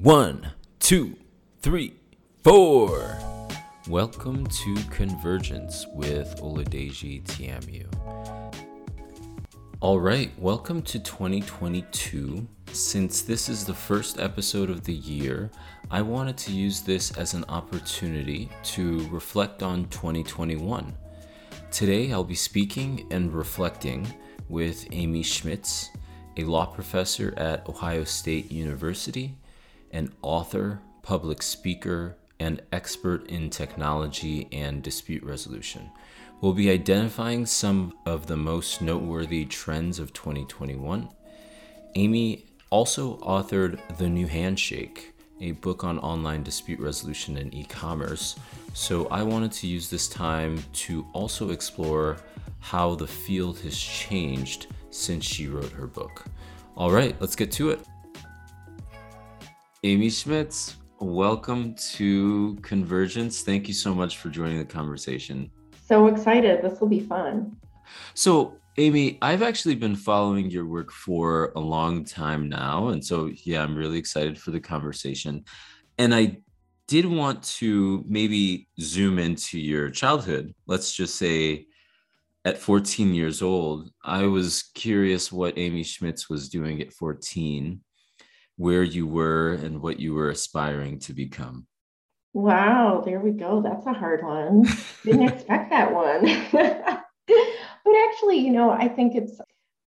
One, two, three, four. Welcome to Convergence with Oladeji Tiamiyu. All right, welcome to 2022. Since this is the first episode of the year, I wanted to use this as an opportunity to reflect on 2021. Today, I'll be speaking and reflecting with Amy Schmitz, a law professor at Ohio State University, an author, public speaker, and expert in technology and dispute resolution. We'll be identifying some of the most noteworthy trends of 2021. Amy also authored The New Handshake, a book on online dispute resolution and e commerce. So I wanted to use this time to also explore how the field has changed since she wrote her book. All right, let's get to it. Amy Schmitz, welcome to Convergence. Thank you so much for joining the conversation. So excited. This will be fun. So, Amy, I've actually been following your work for a long time now. And so, yeah, I'm really excited for the conversation. And I did want to maybe zoom into your childhood. Let's just say at 14 years old, I was curious what Amy Schmitz was doing at 14, where you were, and what you were aspiring to become. Wow, there we go. That's a hard one. Didn't expect that one. but actually, you know, I think it's,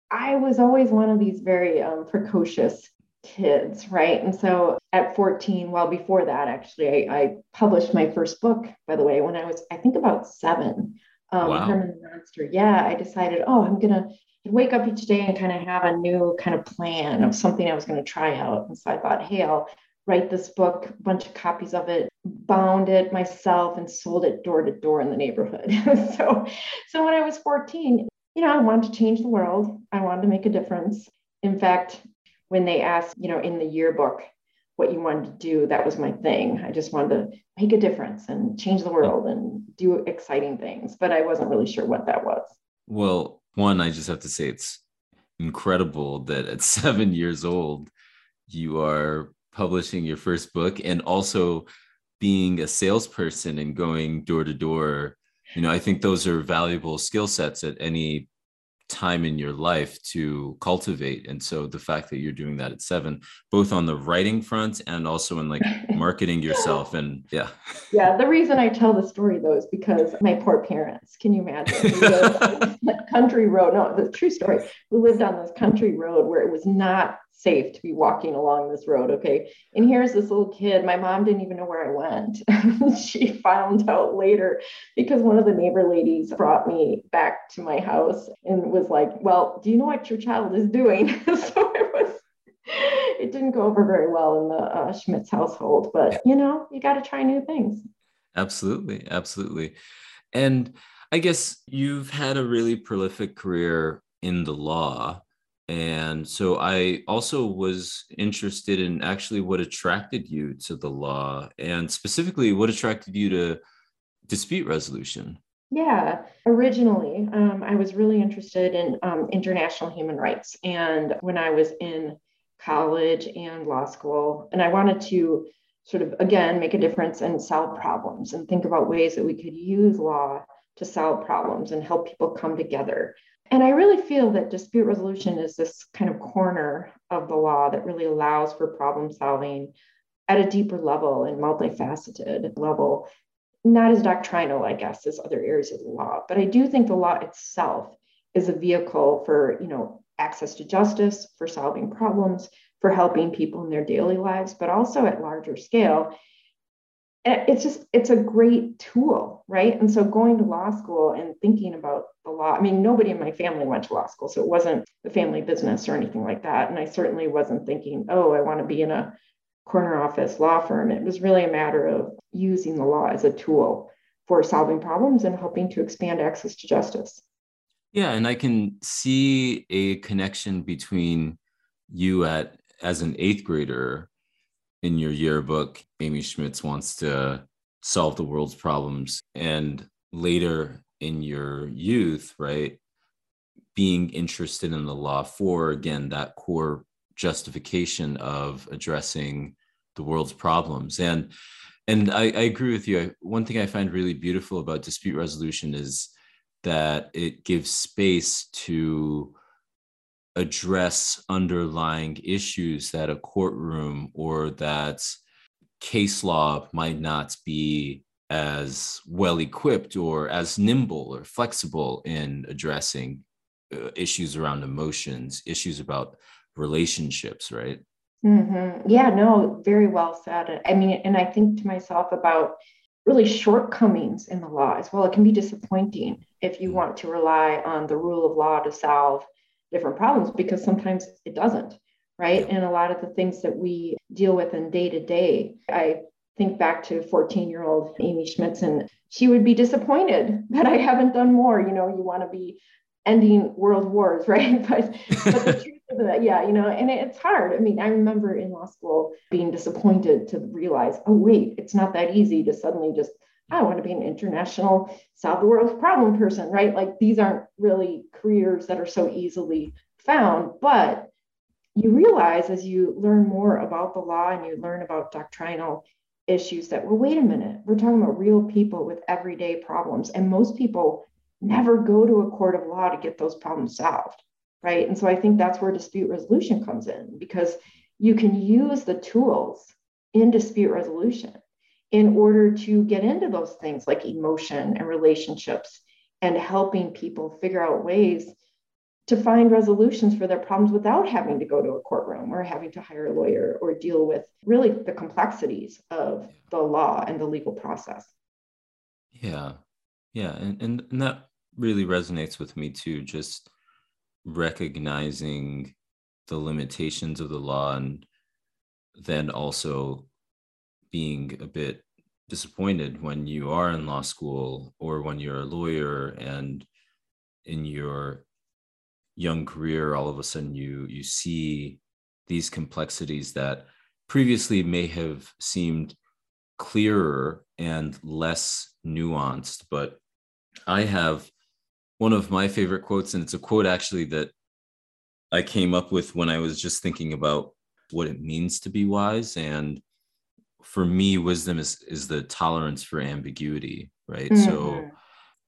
I was always one of these very um, precocious kids, right? And so at 14, well, before that, actually, I, I, published my first book, by the way, when I was, I think, about seven. Um, wow. Herman the Monster. Yeah, I decided, oh, I'm going to wake up each day and kind of have a new kind of plan of something I was going to try out. And so I thought, hey, I'll write this book, a bunch of copies of it, bound it myself, and sold it door to door in the neighborhood. so, so when I was 14, you know, I wanted to change the world. I wanted to make a difference. In fact, when they asked, you know, in the yearbook what you wanted to do, that was my thing. I just wanted to make a difference and change the world and do exciting things, but I wasn't really sure what that was. Well, one, I just have to say it's incredible that at seven years old, you are publishing your first book and also being a salesperson and going door to door. You know i think those are valuable skill sets at any time in your life to cultivate. And so the fact that you're doing that at seven both on the writing front and also in like marketing yourself and yeah. Yeah the reason i tell the story though is because my poor parents can you imagine? Country road no the true story we lived on this country road where it was not safe to be walking along this road. Okay. And here's this little kid. My mom didn't even know where I went. she found out later because one of the neighbor ladies brought me back to my house and was like, Well, do you know what your child is doing? so it was. It didn't go over very well in the uh, Schmitz household, but you know, you got to try new things. Absolutely. Absolutely. And I guess you've had a really prolific career in the law and so I also was interested in actually what attracted you to the law and specifically what attracted you to dispute resolution. Yeah, originally, um, I was really interested in um, international human rights. And when I was in college and law school, and I wanted to sort of, again, make a difference and solve problems and think about ways that we could use law to solve problems and help people come together. And I really feel that dispute resolution is this kind of corner of the law that really allows for problem solving at a deeper level and multifaceted level, not as doctrinal, I guess, as other areas of the law. But I do think the law itself is a vehicle for, you know, access to justice, for solving problems, for helping people in their daily lives, but also at larger scale Eh, it's just it's a great tool right? And so going to law school and thinking about the law i mean nobody in my family went to law school so it wasn't the family business or anything like that. And i certainly wasn't thinking oh i want to be in a corner office law firm. It was really a matter of using the law as a tool for solving problems and helping to expand access to justice. Yeah and i can see a connection between you at as an eighth grader in your yearbook, Amy Schmitz wants to solve the world's problems. And later in your youth, right, being interested in the law for, again, that core justification of addressing the world's problems. And and I, I agree with you. One thing I find really beautiful about dispute resolution is that it gives space to address underlying issues that a courtroom or that case law might not be as well equipped or as nimble or flexible in addressing uh, issues around emotions, issues about relationships, right? Mm-hmm. Yeah, no, very well said. I mean, and I think to myself about really shortcomings in the law as well. It can be disappointing if you mm. want to rely on the rule of law to solve different problems because sometimes it doesn't, right? And a lot of the things that we deal with in day to day, I think back to 14 year old Amy Schmitz, and she would be disappointed that I haven't done more. You know, you want to be ending world wars, right? But, but the truth is that, yeah, you know, and it's hard. I mean, I remember in law school being disappointed to realize, oh, wait, it's not that easy to suddenly just, I want to be an international solve the world's problem person, right? Like these aren't really careers that are so easily found, but you realize as you learn more about the law and you learn about doctrinal issues that well wait a minute we're talking about real people with everyday problems and most people never go to a court of law to get those problems solved, right? And so I think that's where dispute resolution comes in because you can use the tools in dispute resolution in order to get into those things like emotion and relationships and helping people figure out ways to find resolutions for their problems without having to go to a courtroom or having to hire a lawyer or deal with really the complexities of the law and the legal process. Yeah. Yeah. And, and, and that really resonates with me too just recognizing the limitations of the law and then also being a bit disappointed when you are in law school or when you're a lawyer and in your young career all of a sudden you you see these complexities that previously may have seemed clearer and less nuanced but i have one of my favorite quotes, and it's a quote actually that I came up with when I was just thinking about what it means to be wise. And for me, wisdom is is the tolerance for ambiguity, right? Mm-hmm. So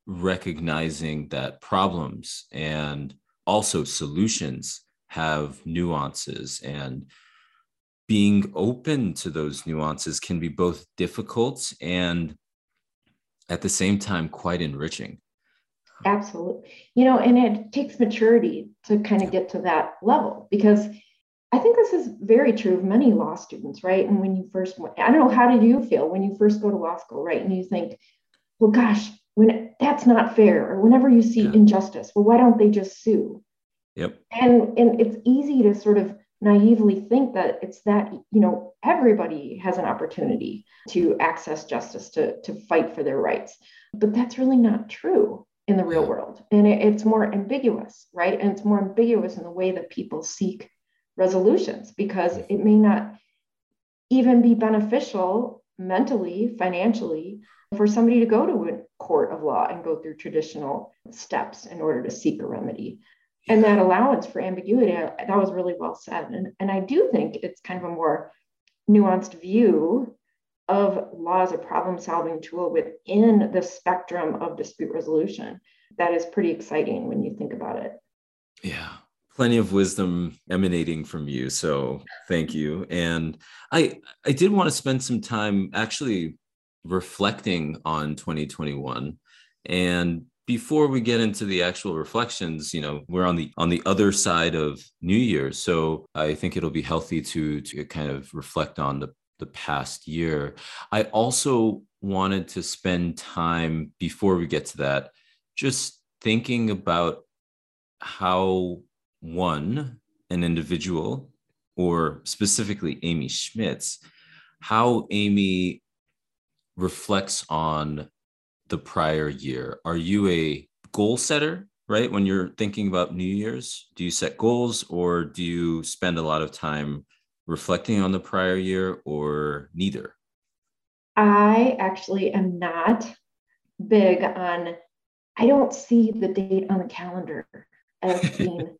recognizing that problems and also solutions have nuances and being open to those nuances can be both difficult and at the same time quite enriching Absolutely. You know, and it takes maturity to kind of get to that level because I think this is very true of many law students, right? And when you first, I don't know, how did you feel when you first go to law school, right? And you think, well, gosh, when that's not fair, or whenever you see yeah. injustice, well, why don't they just sue? Yep. And and it's easy to sort of naively think that it's that you know everybody has an opportunity to access justice to to fight for their rights, but that's really not true in the real world. And it, it's more ambiguous, right? And it's more ambiguous in the way that people seek resolutions because mm-hmm. it may not even be beneficial mentally, financially, for somebody to go to a court of law and go through traditional steps in order to seek a remedy. And that allowance for ambiguity, that was really well said. And, and I do think it's kind of a more nuanced view of law as a problem solving tool within the spectrum of dispute resolution. That is pretty exciting when you think about it. Yeah. Plenty of wisdom emanating from you. So thank you. And I I did want to spend some time actually reflecting on 2021. And before we get into the actual reflections, you know, we're on the on the other side of New year So I think it'll be healthy to to kind of reflect on the the past year. I also wanted to spend time before we get to that, just thinking about how one, an individual, or specifically Amy Schmitz, how Amy reflects on the prior year. Are you a goal setter, right? When you're thinking about New Year's, do you set goals or do you spend a lot of time reflecting on the prior year or neither? I actually am not big on, I don't see the date on the calendar as being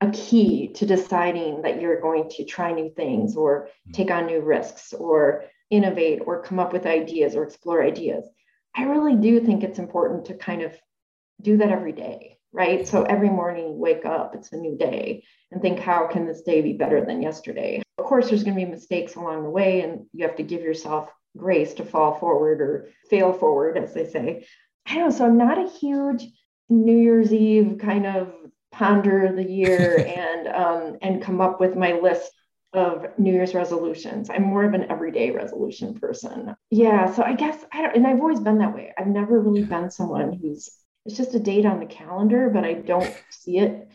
a key to deciding that you're going to try new things or mm-hmm. take on new risks or innovate or come up with ideas or explore ideas. I really do think it's important to kind of do that every day, right? So every morning you wake up, it's a new day, and think, how can this day be better than yesterday? Of course, there's going to be mistakes along the way, and you have to give yourself grace to fall forward or fail forward, as they say. I don't know. So I'm not a huge New Year's Eve kind of ponder the year and um, and come up with my list of New Year's resolutions. I'm more of an everyday resolution person. Yeah, so I guess I don't, and I've always been that way. I've never really been someone who's it's just a date on the calendar, but I don't see it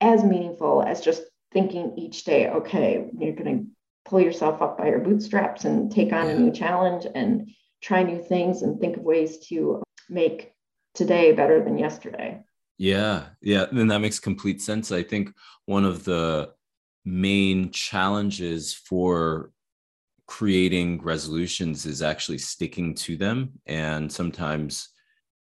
as meaningful as just thinking each day, okay, you're going to pull yourself up by your bootstraps and take on a new challenge and try new things and think of ways to make today better than yesterday. Yeah, yeah, and that makes complete sense. I think one of the main challenges for creating resolutions is actually sticking to them. And sometimes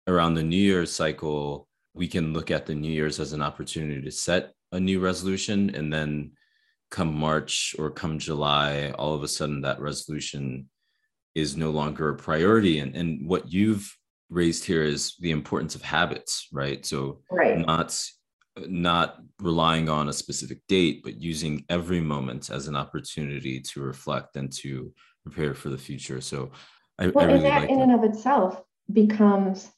around the New Year's cycle, we can look at the New Year's as an opportunity to set a new resolution. And then come March or come July, all of a sudden that resolution is no longer a priority. And, and what you've raised here is the importance of habits, right? So right. not not relying on a specific date, but using every moment as an opportunity to reflect and to prepare for the future. So I, well, I really that like in that. and of itself becomes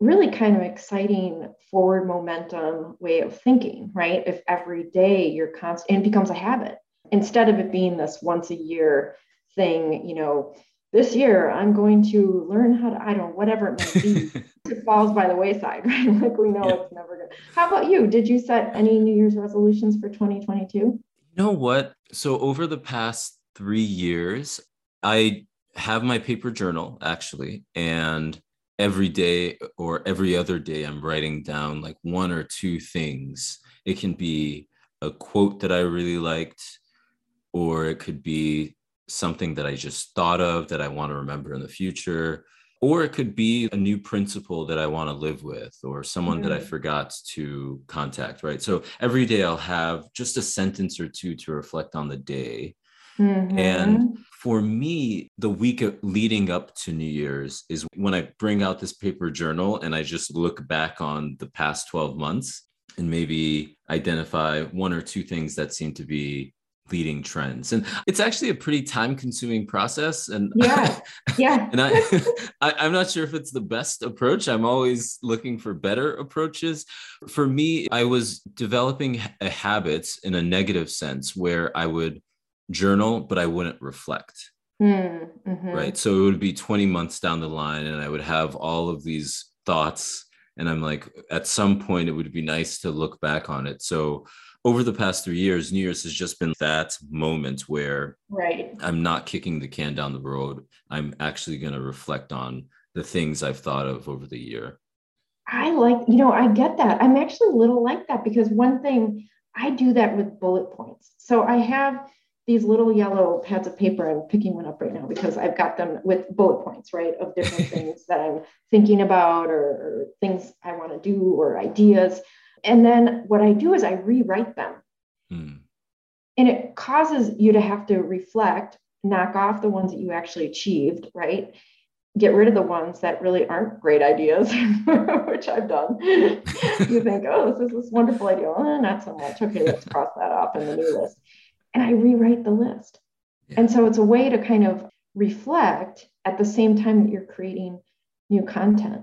really kind of exciting forward momentum way of thinking, right? If every day you're constant, it becomes a habit instead of it being this once a year thing, you know, this year I'm going to learn how to, I don't know, whatever it might be. it falls by the wayside, right? Like we know yeah. it's never good. How about you? Did you set any New Year's resolutions for 2022? You know what? So over the past three years, I have my paper journal actually, and every day or every other day, I'm writing down like one or two things. It can be a quote that I really liked, or it could be something that I just thought of that I want to remember in the future. Or it could be a new principle that I want to live with, or someone mm-hmm. that I mm. forgot to contact, right? So every day I'll have just a sentence or two to reflect on the day. Mm-hmm. And for me, the week leading up to New Year's is when I bring out this paper journal and I just look back on the past 12 months and maybe identify one or two things that seem to be leading trends. And it's actually a pretty time consuming process. And yeah. Yeah. and I, I am not sure if it's the best approach. I'm always looking for better approaches. For me i was developing a habits in a negative sense where i would journal but i wouldn't reflect. Mm, mm-hmm. right? So it would be 20 months down the line and i would have all of these thoughts and i'm like at some point it would be nice to look back on it. So over the past three years, New Year's has just been that moment where right. I'm not kicking the can down the road. I'm actually going to reflect on the things I've thought of over the year. I like, you know, I get that. I'm actually a little like that because one thing I do that with bullet points. So I have these little yellow pads of paper. I'm picking one up right now because I've got them with bullet points, right, of different things that I'm thinking about or, or things I want to do or ideas. And then what I do is I rewrite them. Hmm. And it causes you to have to reflect, knock off the ones that you actually achieved, right? Get rid of the ones that really aren't great ideas, which I've done. you think, oh, this is this wonderful idea. Oh, not so much. Okay, let's cross that off in the new list. And I rewrite the list. Yeah. And so it's a way to kind of reflect at the same time that you're creating new content.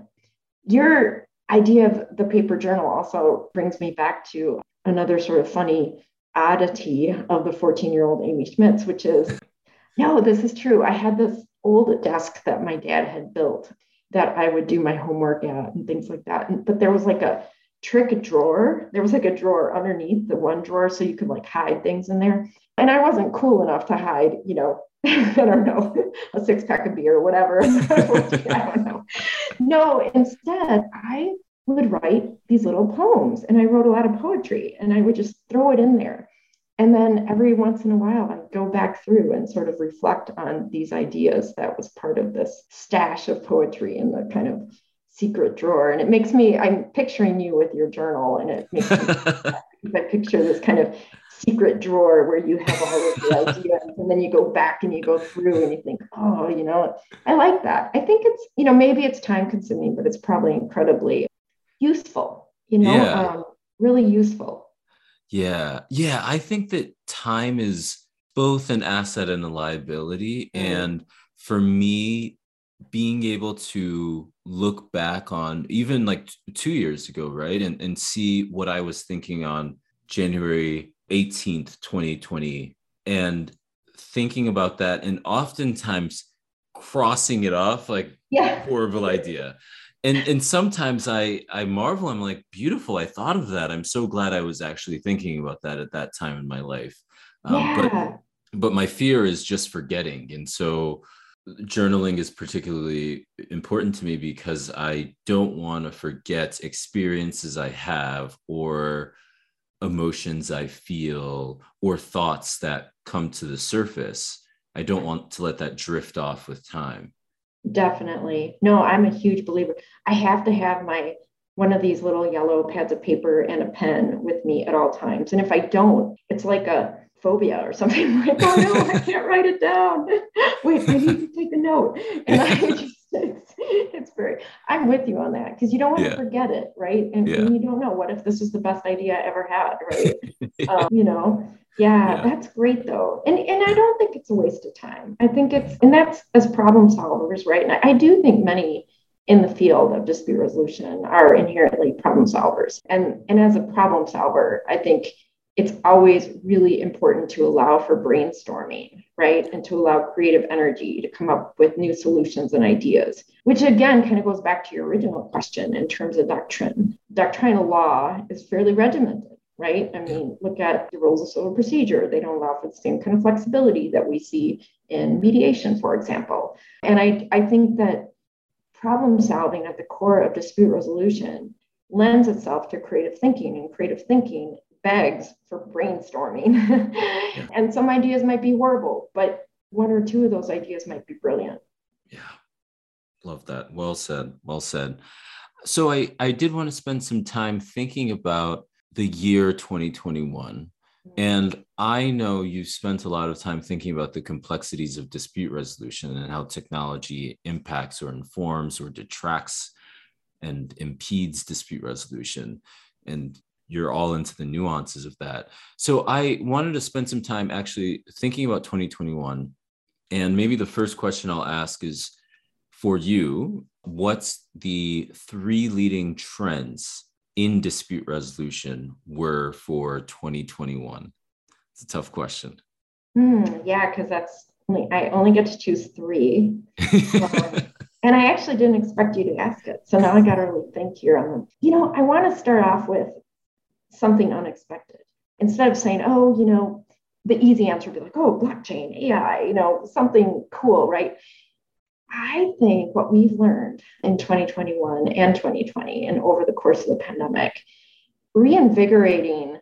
You're idea of the paper journal also brings me back to another sort of funny oddity of the 14 year old Amy Schmitz, which is no, this is true. I had this old desk that my dad had built that I would do my homework at and things like that. but there was like a trick drawer. There was like a drawer underneath the one drawer so you could like hide things in there. And I wasn't cool enough to hide, you know, I don't know, a six pack of beer or whatever. I don't know. No, instead, I would write these little poems and I wrote a lot of poetry and I would just throw it in there. And then every once in a while, I'd go back through and sort of reflect on these ideas that was part of this stash of poetry in the kind of secret drawer. And it makes me, I'm picturing you with your journal and it makes me I picture this kind of secret drawer where you have all of the ideas and then you go back and you go through and you think, oh, you know, I like that. I think it's, you know, maybe it's time consuming, but it's probably incredibly useful, you know, yeah. um, really useful. Yeah. Yeah. I think that time is both an asset and a liability. Mm-hmm. And for me, being able to look back on even like two years ago, right? And, and see what I was thinking on January 18th, 2020, and thinking about that and oftentimes crossing it off like yeah. horrible idea. And and sometimes I I marvel, I'm like, beautiful. I thought of that. I'm so glad I was actually thinking about that at that time in my life. Um, yeah. but but my fear is just forgetting. And so journaling is particularly important to me because I don't want to forget experiences I have or emotions I feel or thoughts that come to the surface. I don't want to let that drift off with time. Definitely. No, I'm a huge believer. I have to have my one of these little yellow pads of paper and a pen with me at all times. And if I don't, it's like a phobia or something like, oh no, I can't write it down. Wait, I need to take a note. And I just, it's, it's very, I'm with you on that because you don't want yeah. to forget it, right? And, yeah. and, you don't know what if this is the best idea I ever had, right? um, you know, yeah, yeah, that's great though. And, and I don't think it's a waste of time. I think it's, and that's as problem solvers, right? And I, I do think many in the field of dispute resolution are inherently problem solvers. And, and as a problem solver, I think it's always really important to allow for brainstorming, right? And to allow creative energy to come up with new solutions and ideas, which again kind of goes back to your original question in terms of doctrine. Doctrinal law is fairly regimented, right? I mean, look at the rules of civil procedure. They don't allow for the same kind of flexibility that we see in mediation, for example. And I, I think that problem solving at the core of dispute resolution lends itself to creative thinking, and creative thinking begs for brainstorming. yeah. And some ideas might be horrible, but one or two of those ideas might be brilliant. Yeah. Love that. Well said. Well said. So I, I did want to spend some time thinking about the year 2021. Mm-hmm. And I know you spent a lot of time thinking about the complexities of dispute resolution and how technology impacts or informs or detracts and impedes dispute resolution. And you're all into the nuances of that. So I wanted to spend some time actually thinking about 2021. And maybe the first question I'll ask is for you, what's the three leading trends in dispute resolution were for 2021? It's a tough question. Mm, yeah, because that's only, I only get to choose three. um, and I actually didn't expect you to ask it. So now I got to really think here on them. You know, I want to start off with something unexpected instead of saying, oh, you know, the easy answer would be like, oh, blockchain, AI, you know, something cool, right? I think what we've learned in 2021 and 2020 and over the course of the pandemic, reinvigorating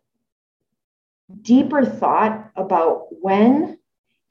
deeper thought about when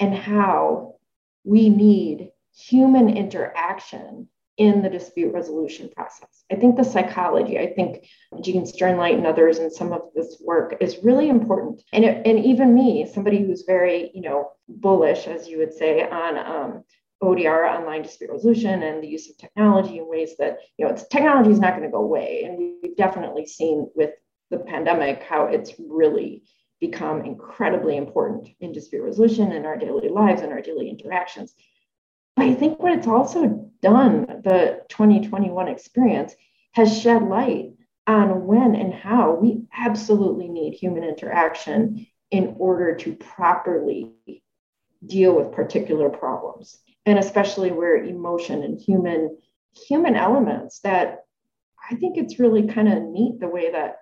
and how we need human interaction in the dispute resolution process. I think the psychology, I think Jean Sternlight and others and some of this work is really important. And, it, and even me, somebody who's very, you know, bullish, as you would say, on um, ODR, online dispute resolution, and the use of technology in ways that, you know, technology is not going to go away. And we've definitely seen with the pandemic how it's really become incredibly important in dispute resolution in our daily lives and our daily interactions. I think what it's also done, the 2021 experience, has shed light on when and how we absolutely need human interaction in order to properly deal with particular problems and especially where emotion and human human elements that i think it's really kind of neat the way that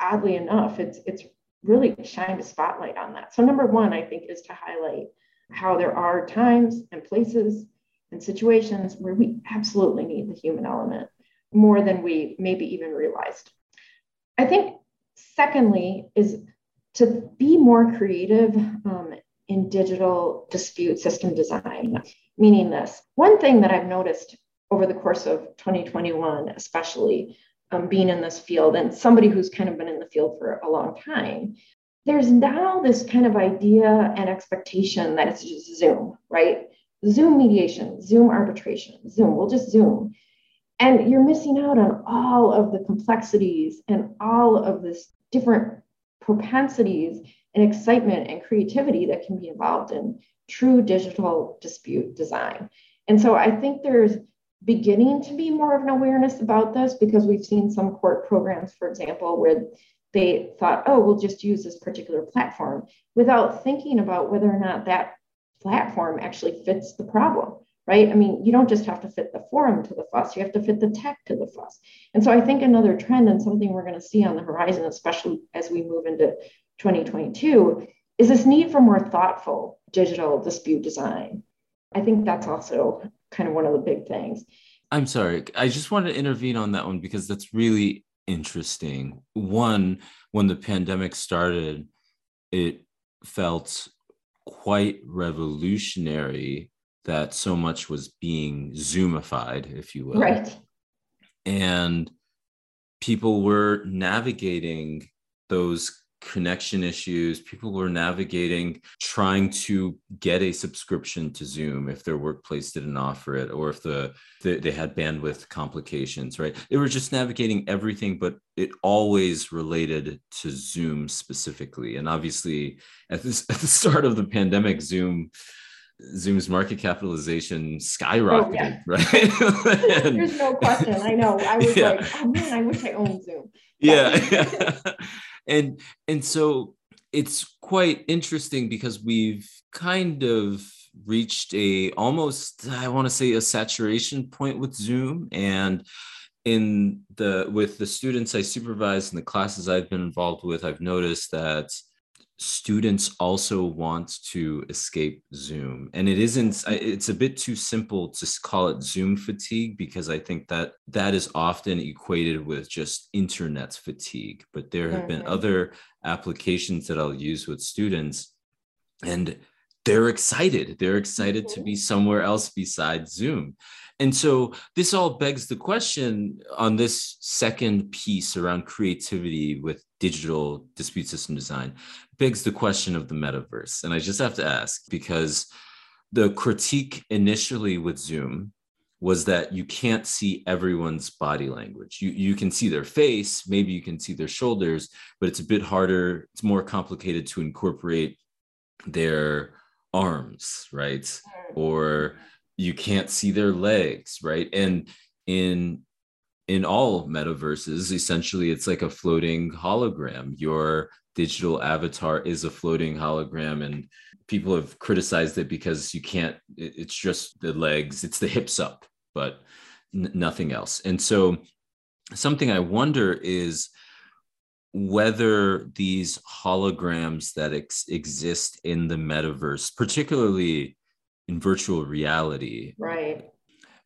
oddly enough it's it's really shined a spotlight on that. So number one i think is to highlight how there are times and places and situations where we absolutely need the human element more than we maybe even realized. I think, secondly, is to be more creative um, in digital dispute system design, meaning this. One thing that I've noticed over the course of 2021, especially, um, being in this field and somebody who's kind of been in the field for a long time, there's now this kind of idea and expectation that it's just Zoom, right? Zoom mediation, Zoom arbitration, Zoom, we'll just Zoom. And you're missing out on all of the complexities and all of this different propensities and excitement and creativity that can be involved in true digital dispute design. And so I think there's beginning to be more of an awareness about this because we've seen some court programs, for example, where they thought, oh, we'll just use this particular platform without thinking about whether or not that platform actually fits the problem, right? I mean, you don't just have to fit the forum to the fuss, you have to fit the tech to the fuss. And so I think another trend and something we're going to see on the horizon, especially as we move into 2022, is this need for more thoughtful digital dispute design. I think that's also kind of one of the big things. I'm sorry. I just want to intervene on that one because that's really interesting. One, when the pandemic started, it felt quite revolutionary that so much was being zoomified if you will right and people were navigating those connection issues. People were navigating trying to get a subscription to Zoom if their workplace didn't offer it, or if the, the, they had bandwidth complications. Right? They were just navigating everything, but it always related to Zoom specifically. And obviously, at this at the start of the pandemic, Zoom. Zoom's market capitalization skyrocketed, oh, yeah. right? and, There's no question. I know. I was yeah. like, oh man, I wish I owned Zoom. yeah and and so it's quite interesting because we've kind of reached a almost i want to say a saturation point with zoom. And in the with the students i supervise and the classes i've been involved with i've noticed that students also want to escape zoom and it isn't it's a bit too simple to call it zoom fatigue because i think that that is often equated with just internet fatigue but there have been mm-hmm. other applications that i'll use with students and they're excited they're excited to be mm-hmm. somewhere else besides zoom and so this all begs the question on this second piece around creativity with digital dispute system design begs the question of the metaverse. And I just have to ask because the critique initially with Zoom was that you can't see everyone's body language. You, you can see their face, maybe you can see their shoulders, but it's a bit harder, it's more complicated to incorporate their arms, right? Or you can't see their legs right? And in in all metaverses essentially it's like a floating hologram. Your digital avatar is a floating hologram and people have criticized it because you can't it's just the legs it's the hips up but n- nothing else. And so something i wonder is whether these holograms that ex- exist in the metaverse particularly in virtual reality right.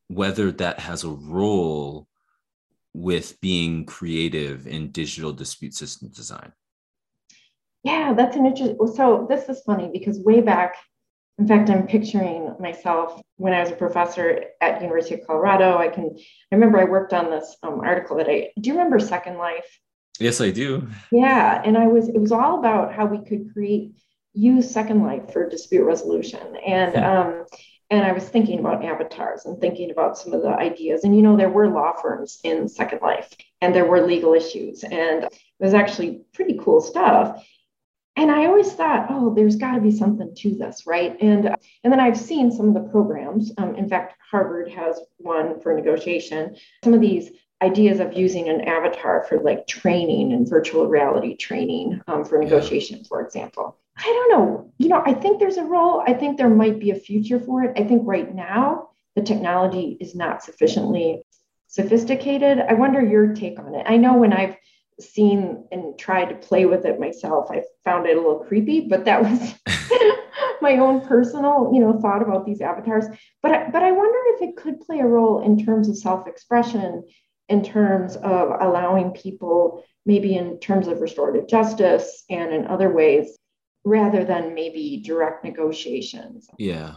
whether that has a role with being creative in digital dispute system design. Yeah that's an interesting so this is funny because way back in fact i'm picturing myself when i was a professor at university of colorado i can i remember i worked on this um, article that i do you remember second life? Yes i do. Yeah and i was it was all about how we could create use Second Life for dispute resolution. And um, and I was thinking about avatars and thinking about some of the ideas. And you know, there were law firms in Second Life, and there were legal issues, and it was actually pretty cool stuff. And I always thought, oh, there's got to be something to this, right? And and then I've seen some of the programs. Um, in fact, Harvard has one for negotiation. Some of these ideas of using an avatar for like training and virtual reality training um, for negotiation, for example. I don't know. You know, I think there's a role. I think there might be a future for it. I think right now the technology is not sufficiently sophisticated. I wonder your take on it. I know when I've seen and tried to play with it myself, I found it a little creepy, but that was my own personal, you know, thought about these avatars. But but I wonder if it could play a role in terms of self-expression, in terms of allowing people maybe in terms of restorative justice and in other ways rather than maybe direct negotiations. Yeah.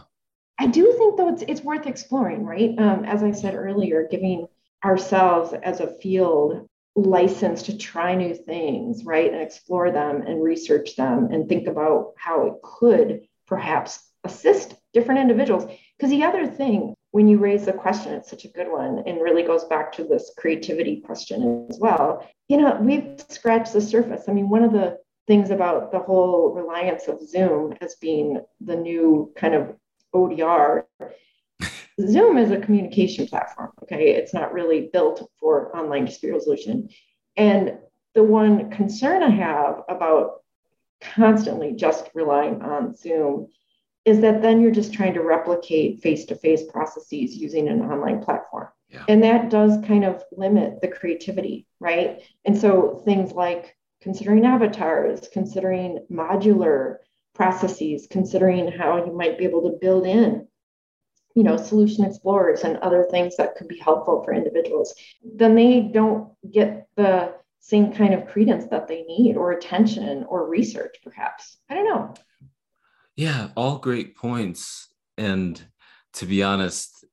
I do think though it's it's worth exploring, right? Um, as I said earlier, giving ourselves as a field license to try new things, right? And explore them and research them and think about how it could perhaps assist different individuals. Because the other thing, when you raise the question, it's such a good one and really goes back to this creativity question as well. You know, we've scratched the surface. I mean, one of the things about the whole reliance of Zoom as being the new kind of ODR. Zoom is a communication platform. Okay. It's not really built for online dispute resolution. And the one concern I have about constantly just relying on Zoom is that then you're just trying to replicate face to face processes using an online platform. Yeah. And that does kind of limit the creativity, right? And so things like considering avatars, considering modular processes, considering how you might be able to build in, you know, solution explorers and other things that could be helpful for individuals, then they don't get the same kind of credence that they need or attention or research, perhaps. I don't know. Yeah, all great points. And to be honest,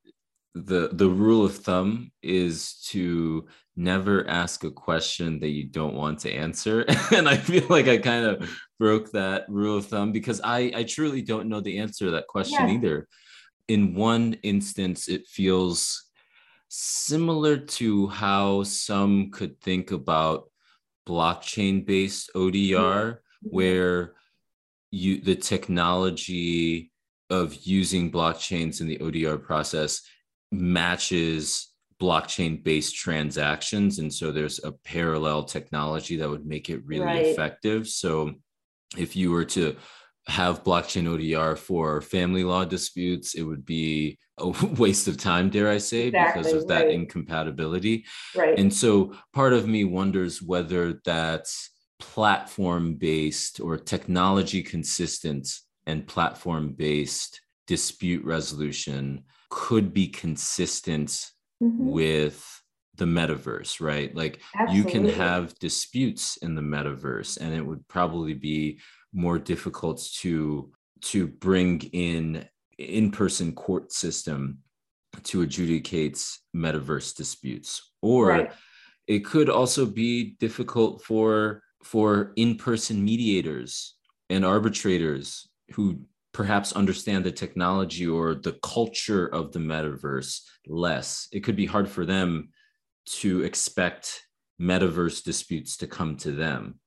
the the rule of thumb is to never ask a question that you don't want to answer and i feel like i kind of broke that rule of thumb because i i truly don't know the answer to that question either in one instance it feels similar to how some could think about blockchain based odr mm-hmm. where you the technology of using blockchains in the odr process matches blockchain based transactions and so there's a parallel technology that would make it really right. effective so if you were to have blockchain ODR for family law disputes, it would be a waste of time, dare I say, exactly, because of that right. incompatibility. Right. And so part of me wonders whether that's platform based or technology consistent and platform based dispute resolution could be consistent mm-hmm. with the metaverse, right? Like Absolutely. you can have disputes in the metaverse and it would probably be more difficult to to bring in in-person court system to adjudicate metaverse disputes or right. it could also be difficult for for in-person mediators and arbitrators who perhaps understand the technology or the culture of the metaverse less. It could be hard for them to expect metaverse disputes to come to them.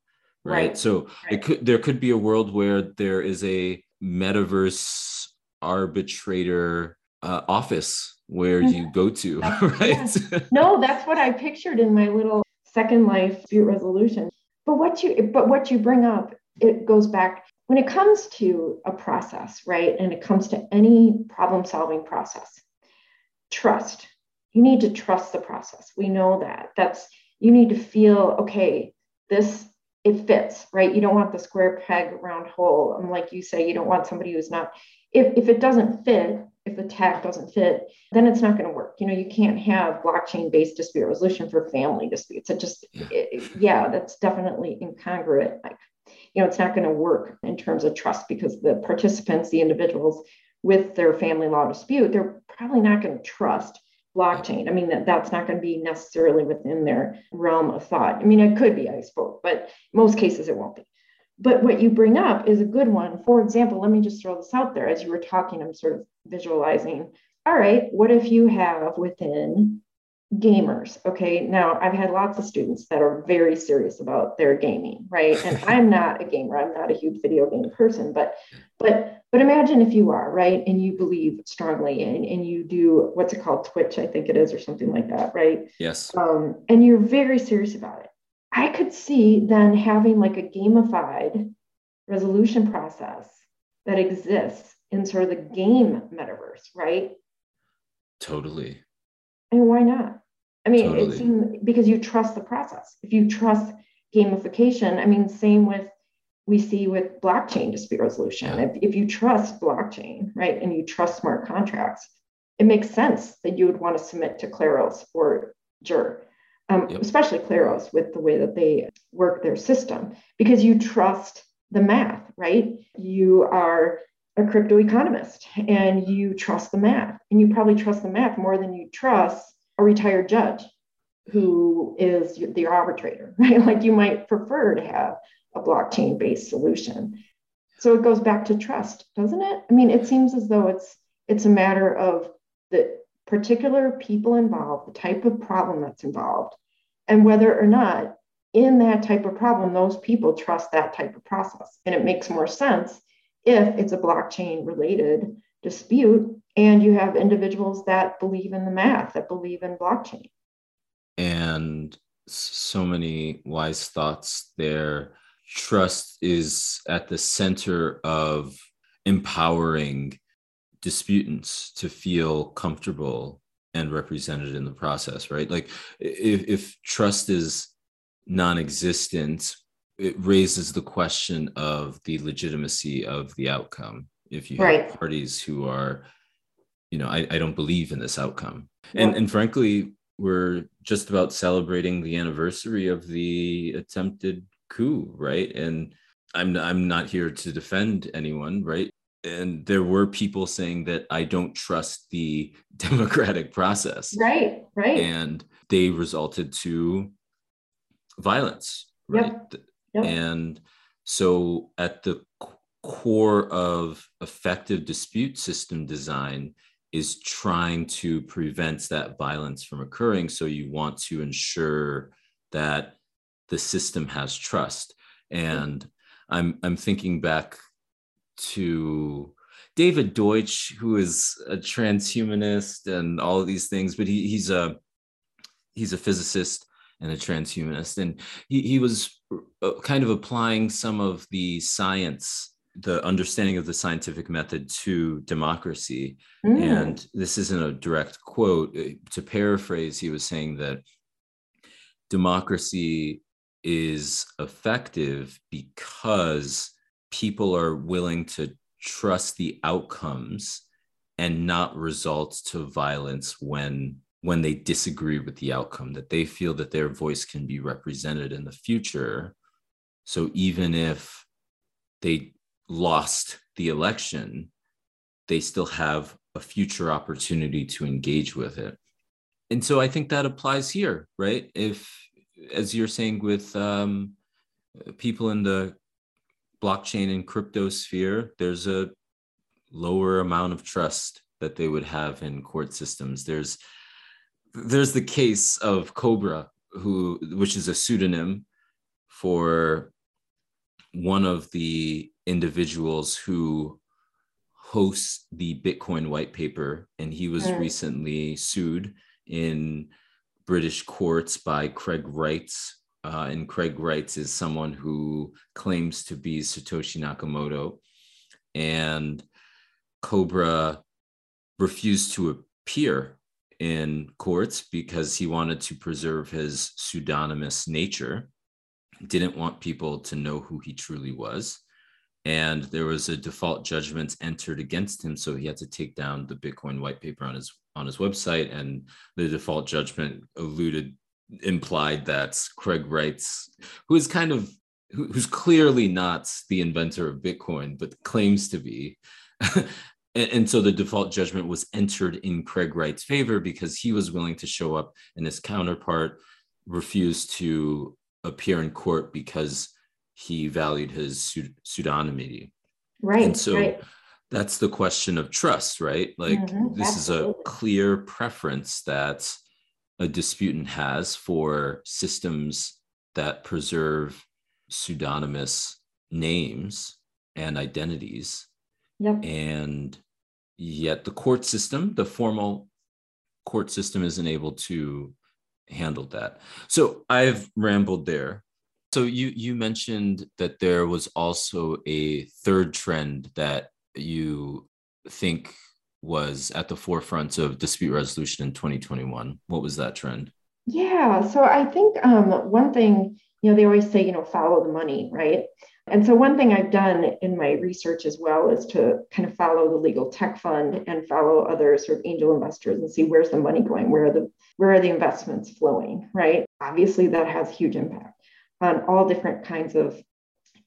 Right. right. So right. it could there could be a world where there is a metaverse arbitrator uh, office where mm-hmm. you go to, right? Yeah. No, that's what I pictured in my little second life dispute resolution. But what you but what you bring up, it goes back when it comes to a process, right? And it comes to any problem solving process, trust. You need to trust the process. We know that. That's, you need to feel, okay, this, it fits, right? You don't want the square peg round hole. And like you say, you don't want somebody who's not, if, if it doesn't fit, if the tag doesn't fit, then it's not going to work. You know, you can't have blockchain based dispute resolution for family disputes. It just, yeah, it, yeah that's definitely incongruent. Like, you know, it's not going to work in terms of trust because the participants, the individuals with their family law dispute, they're probably not going to trust blockchain. I mean, that, that's not going to be necessarily within their realm of thought. I mean, it could be, I suppose, but most cases it won't be. But what you bring up is a good one. For example, let me just throw this out there. As you were talking, I'm sort of visualizing. All right, what if you have within gamers okay now i've had lots of students that are very serious about their gaming right and i'm not a gamer i'm not a huge video game person but but but imagine if you are right and you believe strongly and, and you do what's it called twitch i think it is or something like that right yes um, and you're very serious about it i could see then having like a gamified resolution process that exists in sort of the game metaverse right totally and why not I mean, totally. it seems because you trust the process. If you trust gamification, I mean, same with we see with blockchain dispute resolution. Yeah. If, if you trust blockchain, right, and you trust smart contracts, it makes sense that you would want to submit to Kleros or Jur, um, yep. especially Kleros with the way that they work their system, because you trust the math, right? You are a crypto economist and you trust the math, and you probably trust the math more than you trust a retired judge, who is the arbitrator, right? Like you might prefer to have a blockchain based solution. So it goes back to trust, doesn't it? I mean, it seems as though it's it's a matter of the particular people involved, the type of problem that's involved, and whether or not in that type of problem, those people trust that type of process. And it makes more sense if it's a blockchain related dispute and you have individuals that believe in the math, that believe in blockchain. And so many wise thoughts there. Trust is at the center of empowering disputants to feel comfortable and represented in the process, right? Like if, if trust is non-existent, it raises the question of the legitimacy of the outcome. If you right. have parties who are, you know, I, I don't believe in this outcome. And and frankly, we're just about celebrating the anniversary of the attempted coup, right? And I'm I'm not here to defend anyone, right? And there were people saying that I don't trust the democratic process. Right, right. And they resulted to violence, right? Yep. Yep. And so at the core of effective dispute system design is trying to prevent that violence from occurring. So you want to ensure that the system has trust. And I'm I'm thinking back to David Deutsch, who is a transhumanist and all of these things, but he, he's a he's a physicist and a transhumanist, and he, he was uh, kind of applying some of the science, the understanding of the scientific method to democracy. Mm. And this isn't a direct quote. Uh, to paraphrase, he was saying that democracy is effective because people are willing to trust the outcomes and not results to violence when when they disagree with the outcome that they feel that their voice can be represented in the future. So even if they lost the election they still have a future opportunity to engage with it. And so i think that applies here right? If as you're saying with um, people in the blockchain and crypto sphere, there's a lower amount of trust that they would have in court systems. There's there's the case of Cobra, who which is a pseudonym for one of the individuals who hosts the Bitcoin white paper, and he was mm. recently sued in British courts by Craig Wright, uh, and Craig Wright is someone who claims to be Satoshi Nakamoto. And Cobra refused to appear in courts because he wanted to preserve his pseudonymous nature, didn't want people to know who he truly was. And there was a default judgment entered against him, so he had to take down the Bitcoin white paper on his on his website. And the default judgment alluded implied that Craig Wright's, who is kind of who's clearly not the inventor of Bitcoin, but claims to be. and, and, so the default judgment was entered in Craig Wright's favor because he was willing to show up and his counterpart refused to appear in court because he valued his pseudonymity. Right. And so right. that's the question of trust, right? Like mm-hmm, this absolutely. is a clear preference that a disputant has for systems that preserve pseudonymous names and identities. Yep. And yet the court system, the formal court system, isn't able to handle that. So I've rambled there. So you you mentioned that there was also a third trend that you think was at the forefront of dispute resolution in 2021. What was that trend? Yeah, so I think um, one thing, you know, they always say, you know, follow the money, right? And so one thing I've done in my research as well is to kind of follow the legal tech fund and follow other sort of angel investors and see where's the money going, where are the where are the investments flowing, right? Obviously, that has huge impact on all different kinds of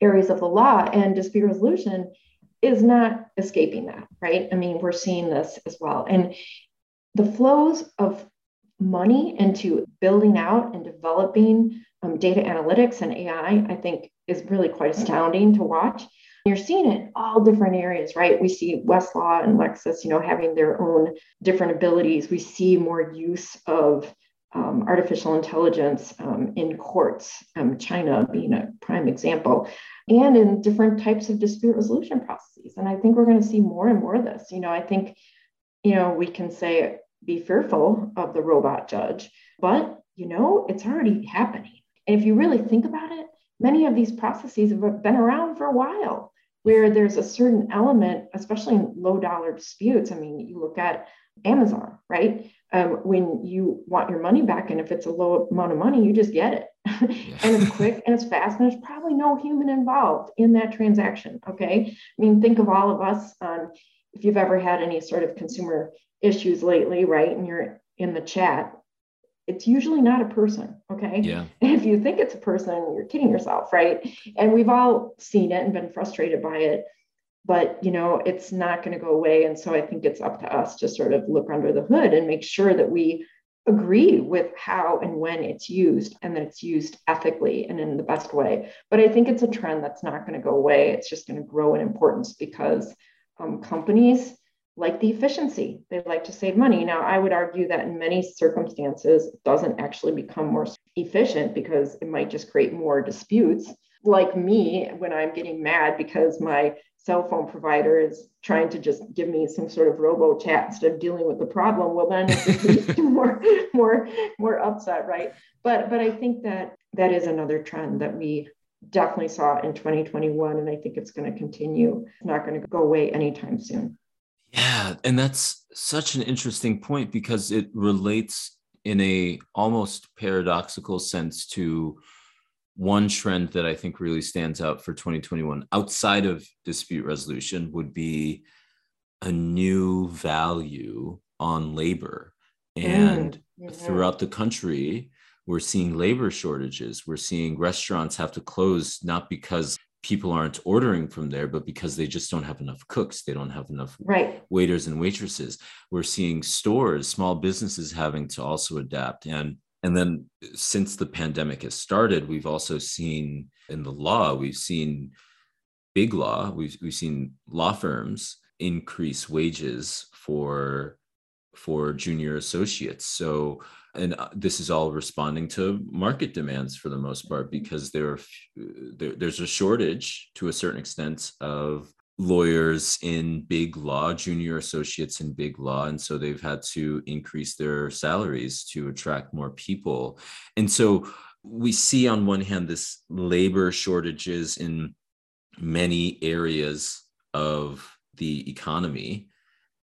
areas of the law and dispute resolution is not escaping that, right? I mean, we're seeing this as well. And the flows of money into building out and developing um, data analytics and AI, I think is really quite astounding to watch. You're seeing it in all different areas, right? We see Westlaw and Lexis, you know, having their own different abilities. We see more use of um, artificial intelligence um, in courts, um, China being a prime example, and in different types of dispute resolution processes. And I think we're going to see more and more of this. You know, I think, you know, we can say be fearful of the robot judge, but, you know, it's already happening. And if you really think about it, many of these processes have been around for a while where there's a certain element, especially in low dollar disputes. I mean, you look at Amazon, right? Um, when you want your money back, and if it's a low amount of money, you just get it. and it's quick and it's fast, and there's probably no human involved in that transaction. Okay. I mean, think of all of us um, if you've ever had any sort of consumer issues lately, right? And you're in the chat, it's usually not a person. Okay. Yeah. If you think it's a person, you're kidding yourself, right? And we've all seen it and been frustrated by it, but you know, it's not going to go away. And so I think it's up to us to sort of look under the hood and make sure that we agree with how and when it's used and that it's used ethically and in the best way. But I think it's a trend that's not going to go away. It's just going to grow in importance because um, companies like the efficiency. They like to save money. Now, I would argue that in many circumstances, it doesn't actually become more efficient because it might just create more disputes. Like me, when I'm getting mad because my cell phone provider is trying to just give me some sort of robo chat instead of dealing with the problem, well, then it's more, more, more upset, right? But, but I think that that is another trend that we definitely saw in 2021, and I think it's going to continue. It's not going to go away anytime soon. Yeah, and that's such an interesting point because it relates in a almost paradoxical sense to one trend that I think really stands out for 2021 outside of dispute resolution would be a new value on labor. And mm-hmm. throughout the country, we're seeing labor shortages. We're seeing restaurants have to close not because people aren't ordering from there, but because they just don't have enough cooks, they don't have enough right. waiters and waitresses. We're seeing stores, small businesses having to also adapt. And and then since the pandemic has started, we've also seen in the law, we've seen big law, we've we've seen law firms increase wages for for junior associates. So and uh, this is all responding to market demands for the most part because there, there there's a shortage to a certain extent of lawyers in big law junior associates in big law and so they've had to increase their salaries to attract more people. And so we see on one hand this labor shortages in many areas of the economy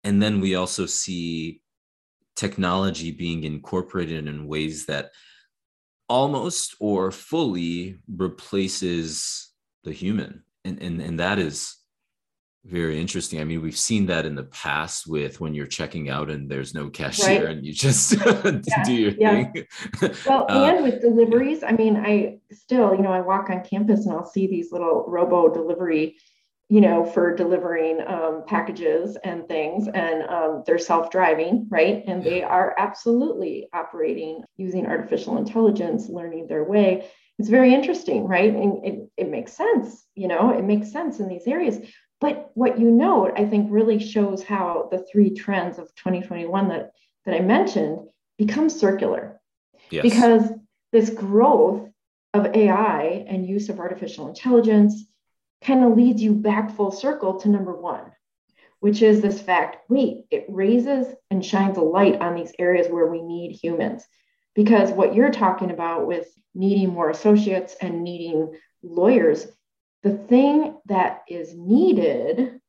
and then we also see technology being incorporated in ways that almost or fully replaces the human and, and and that is very interesting i mean we've seen that in the past with when you're checking out and there's no cashier right. and you just yeah. do your yeah. thing well uh, and with deliveries i mean i still you know i walk on campus and i'll see these little robo delivery you know, for delivering um, packages and things, and um, they're self-driving, right? And they are absolutely operating using artificial intelligence, learning their way. It's very interesting, right? And it, it makes sense, you know, it makes sense in these areas. But what you note, I think, really shows how the three trends of 2021 that that I mentioned become circular, yes. because this growth of AI and use of artificial intelligence kind of leads you back full circle to number one, which is this fact wait, it raises and shines a light on these areas where we need humans. Because what you're talking about with needing more associates and needing lawyers, the thing that is needed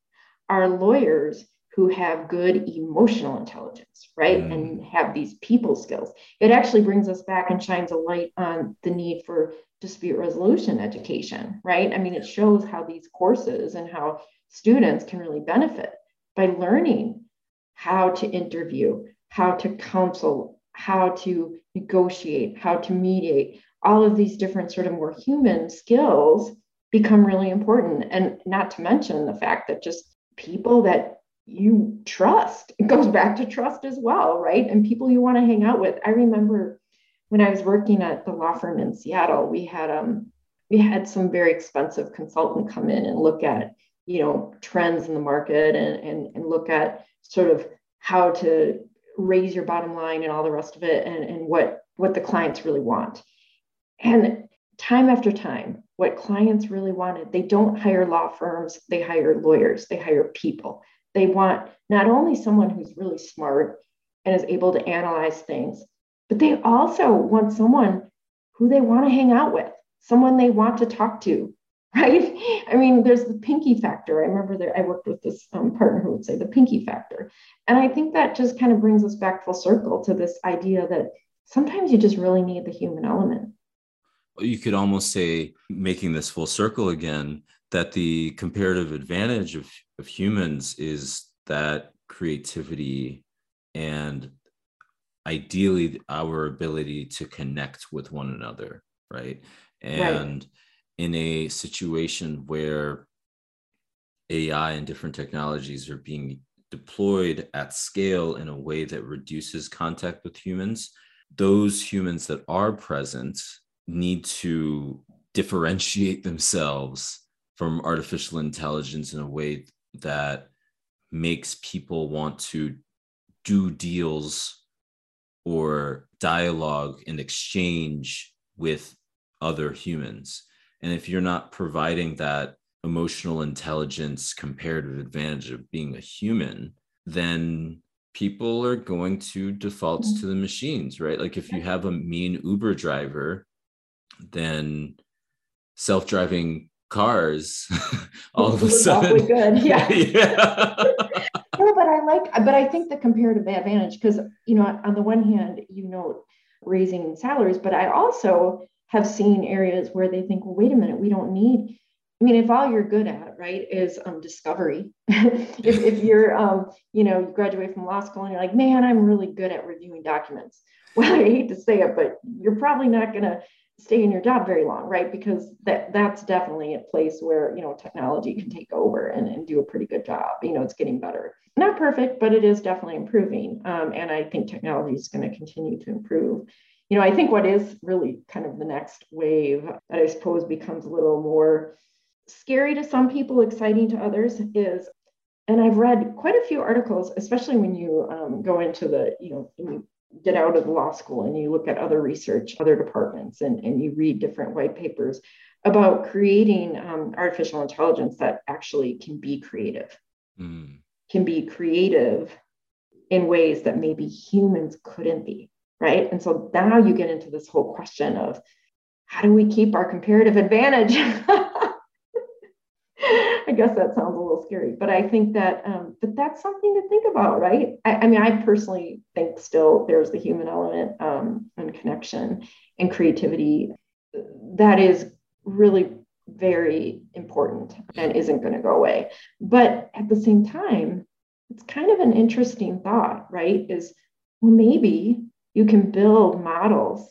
are lawyers who have good emotional intelligence, right? Mm. And have these people skills. It actually brings us back and shines a light on the need for dispute resolution education, right? I mean, it shows how these courses and how students can really benefit by learning how to interview, how to counsel, how to negotiate, how to mediate. All of these different sort of more human skills become really important. And not to mention the fact that just people that you trust. It goes back to trust as well, right? And people you want to hang out with. I remember when I was working at the law firm in Seattle, we had um we had some very expensive consultant come in and look at you know trends in the market and and, and look at sort of how to raise your bottom line and all the rest of it and, and what what the clients really want and time after time what clients really wanted they don't hire law firms they hire lawyers they hire people they want not only someone who's really smart and is able to analyze things but they also want someone who they want to hang out with someone they want to talk to right? I mean, there's the pinky factor. I remember there, I worked with this um, partner who would say the pinky factor. And I think that just kind of brings us back full circle to this idea that sometimes you just really need the human element. You could almost say, making this full circle again, that the comparative advantage of, of humans is that creativity and ideally our ability to connect with one another, right? And right in a situation where AI and different technologies are being deployed at scale in a way that reduces contact with humans, those humans that are present need to differentiate themselves from artificial intelligence in a way that makes people want to do deals or dialogue and exchange with other humans. And if you're not providing that emotional intelligence comparative advantage of being a human, then people are going to default mm-hmm. to the machines, right? Like if you have a mean Uber driver, then self-driving cars all of a sudden good yeah, yeah. no but i like but i think the comparative advantage because you know on the one hand you know raising salaries but i also have seen areas where they think, well, wait a minute, we don't need. I mean, if all you're good at, right, is um, discovery, if, if you're, um, you know, you graduate from law school and you're like, man, I'm really good at reviewing documents. Well, I hate to say it, but you're probably not going to stay in your job very long, right? Because that that's definitely a place where you know technology can take over and, and do a pretty good job. You know, it's getting better. Not perfect, but it is definitely improving. Um, and I think technology is going to continue to improve you know, I think what is really kind of the next wave that I suppose becomes a little more scary to some people, exciting to others is, and I've read quite a few articles, especially when you um, go into the, you know, get out of the law school and you look at other research, other departments, and, and you read different white papers about creating um, artificial intelligence that actually can be creative, mm. can be creative in ways that maybe humans couldn't be right? And so now you get into this whole question of how do we keep our comparative advantage? I guess that sounds a little scary, but I think that, um, but that's something to think about, right? I, I, mean, I personally think still there's the human element um, and connection and creativity that is really very important and isn't going to go away. But at the same time, it's kind of an interesting thought, right? Is well, maybe you can build models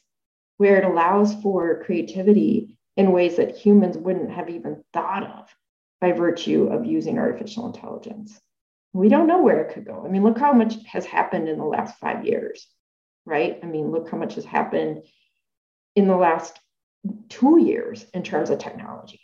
where it allows for creativity in ways that humans wouldn't have even thought of by virtue of using artificial intelligence. We don't know where it could go. I mean, look how much has happened in the last five years, right? I mean, look how much has happened in the last two years in terms of technology.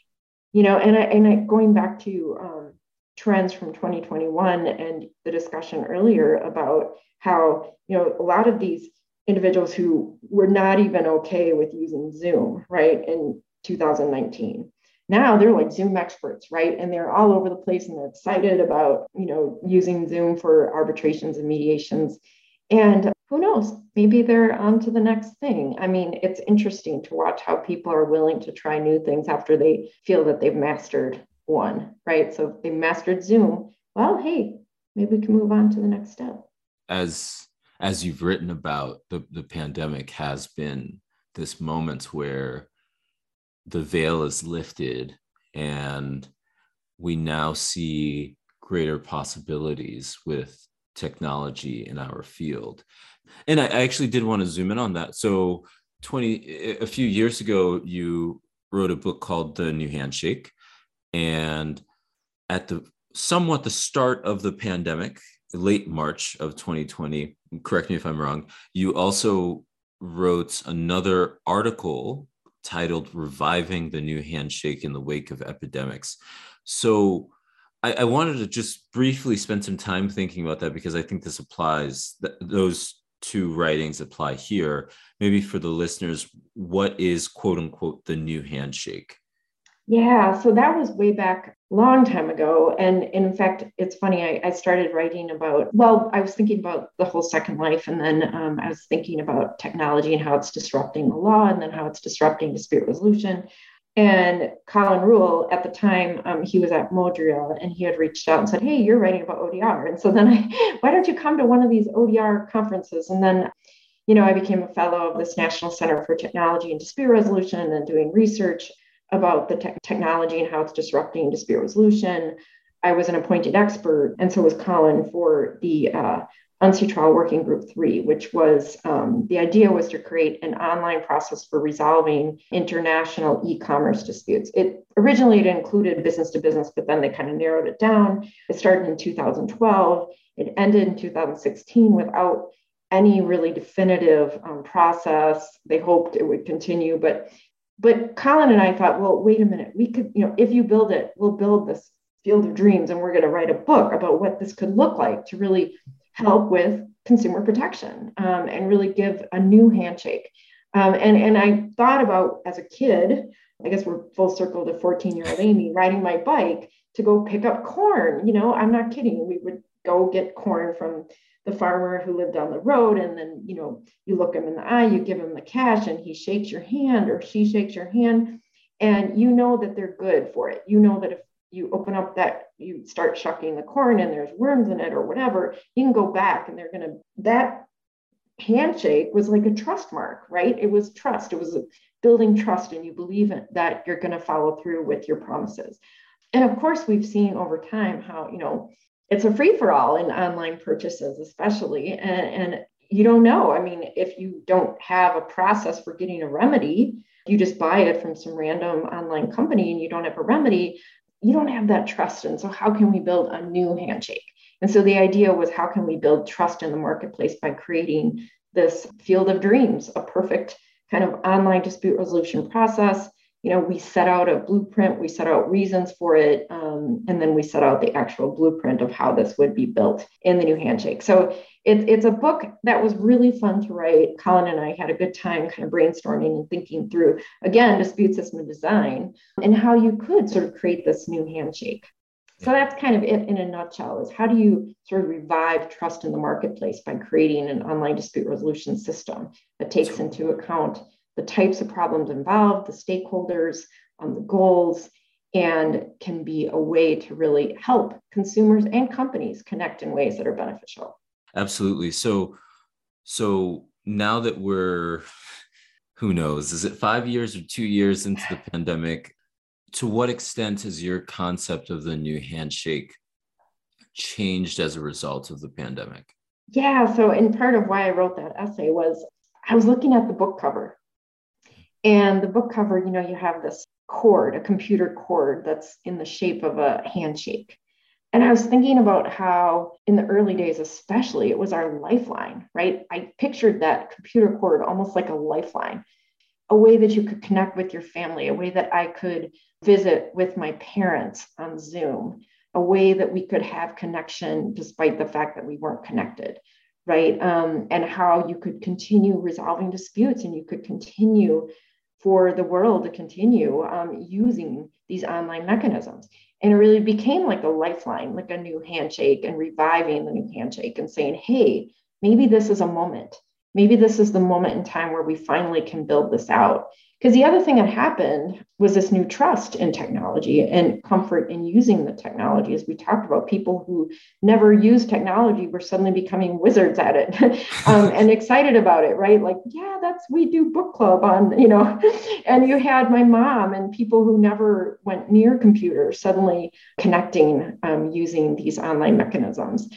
You know, and I, and I, going back to um, trends from 2021 and the discussion earlier about how you know a lot of these individuals who were not even okay with using Zoom, right, in 2019. Now they're like Zoom experts, right? And they're all over the place and they're excited about, you know, using Zoom for arbitrations and mediations. And who knows, maybe they're on to the next thing. I mean, it's interesting to watch how people are willing to try new things after they feel that they've mastered one, right? So they mastered Zoom, well, hey, maybe we can move on to the next step. As as you've written about, the, the pandemic has been this moment where the veil is lifted and we now see greater possibilities with technology in our field. And I, actually did want to zoom in on that. So 20 a few years ago, you wrote a book called The New Handshake. And at the somewhat the start of the pandemic, late March of 2020. Correct me if I'm wrong. You also wrote another article titled Reviving the New Handshake in the Wake of Epidemics. So I, I wanted to just briefly spend some time thinking about that because I think this applies, th- those two writings apply here. Maybe for the listeners, what is quote unquote the new handshake? Yeah, so that was way back long time ago. And in fact, it's funny, I, I, started writing about, well, I was thinking about the whole second life, and then um, I was thinking about technology and how it's disrupting the law, and then how it's disrupting dispute resolution. And Colin Rule, at the time, um, he was at Modria and he had reached out and said, Hey, you're writing about ODR. And so then I, why don't you come to one of these ODR conferences? And then, you know, I became a fellow of this National Center for Technology and Dispute Resolution and doing research about the te- technology and how it's disrupting dispute resolution. I was an appointed expert, and so was Colin for the uh, UNCITRAL Working Group 3, which was um, the idea was to create an online process for resolving international e commerce disputes. It originally it included business to business, but then they kind of narrowed it down. It started in 2012, it ended in 2016 without any really definitive um, process. They hoped it would continue, but but Colin and I thought, well, wait a minute, we could, you know, if you build it, we'll build this field of dreams and we're going to write a book about what this could look like to really help with consumer protection um, and really give a new handshake. Um, and, and I thought about as a kid, I guess we're full circle to 14 year old Amy riding my bike to go pick up corn. You know, I'm not kidding. We would go get corn from the farmer who lived down the road and then you know you look him in the eye you give him the cash and he shakes your hand or she shakes your hand and you know that they're good for it. You know that if you open up that you start shucking the corn and there's worms in it or whatever you can go back and they're going to that handshake was like a trust mark right? It was trust. It was building trust and you believe in, that you're going to follow through with your promises. And of course we've seen over time how you know it's a free for all in online purchases, especially. And, and you don't know. I mean, if you don't have a process for getting a remedy, you just buy it from some random online company and you don't have a remedy, you don't have that trust. And so, how can we build a new handshake? And so, the idea was how can we build trust in the marketplace by creating this field of dreams, a perfect kind of online dispute resolution process you know, we set out a blueprint, we set out reasons for it, um, and then we set out the actual blueprint of how this would be built in the new handshake. So it, it's a book that was really fun to write. Colin and I had a good time kind of brainstorming and thinking through, again, dispute system design and how you could sort of create this new handshake. So that's kind of it in a nutshell is how do you sort of revive trust in the marketplace by creating an online dispute resolution system that takes into account the types of problems involved, the stakeholders, um, the goals, and can be a way to really help consumers and companies connect in ways that are beneficial. Absolutely. So, so now that we're, who knows, is it five years or two years into the pandemic? To what extent has your concept of the new handshake changed as a result of the pandemic? Yeah. So, and part of why I wrote that essay was I was looking at the book cover and the book cover, you know, you have this cord, a computer cord that's in the shape of a handshake. And I was thinking about how, in the early days, especially, it was our lifeline, right? I pictured that computer cord almost like a lifeline, a way that you could connect with your family, a way that I could visit with my parents on Zoom, a way that we could have connection despite the fact that we weren't connected, right? Um, and how you could continue resolving disputes and you could continue for the world to continue um, using these online mechanisms. And it really became like a lifeline, like a new handshake and reviving the new handshake and saying, hey, maybe this is a moment. Maybe this is the moment in time where we finally can build this out. Because the other thing that happened was this new trust in technology and comfort in using the technology. As we talked about, people who never used technology were suddenly becoming wizards at it um, and excited about it, right? Like, yeah, that's we do book club on, you know. and you had my mom and people who never went near computers suddenly connecting um, using these online mechanisms.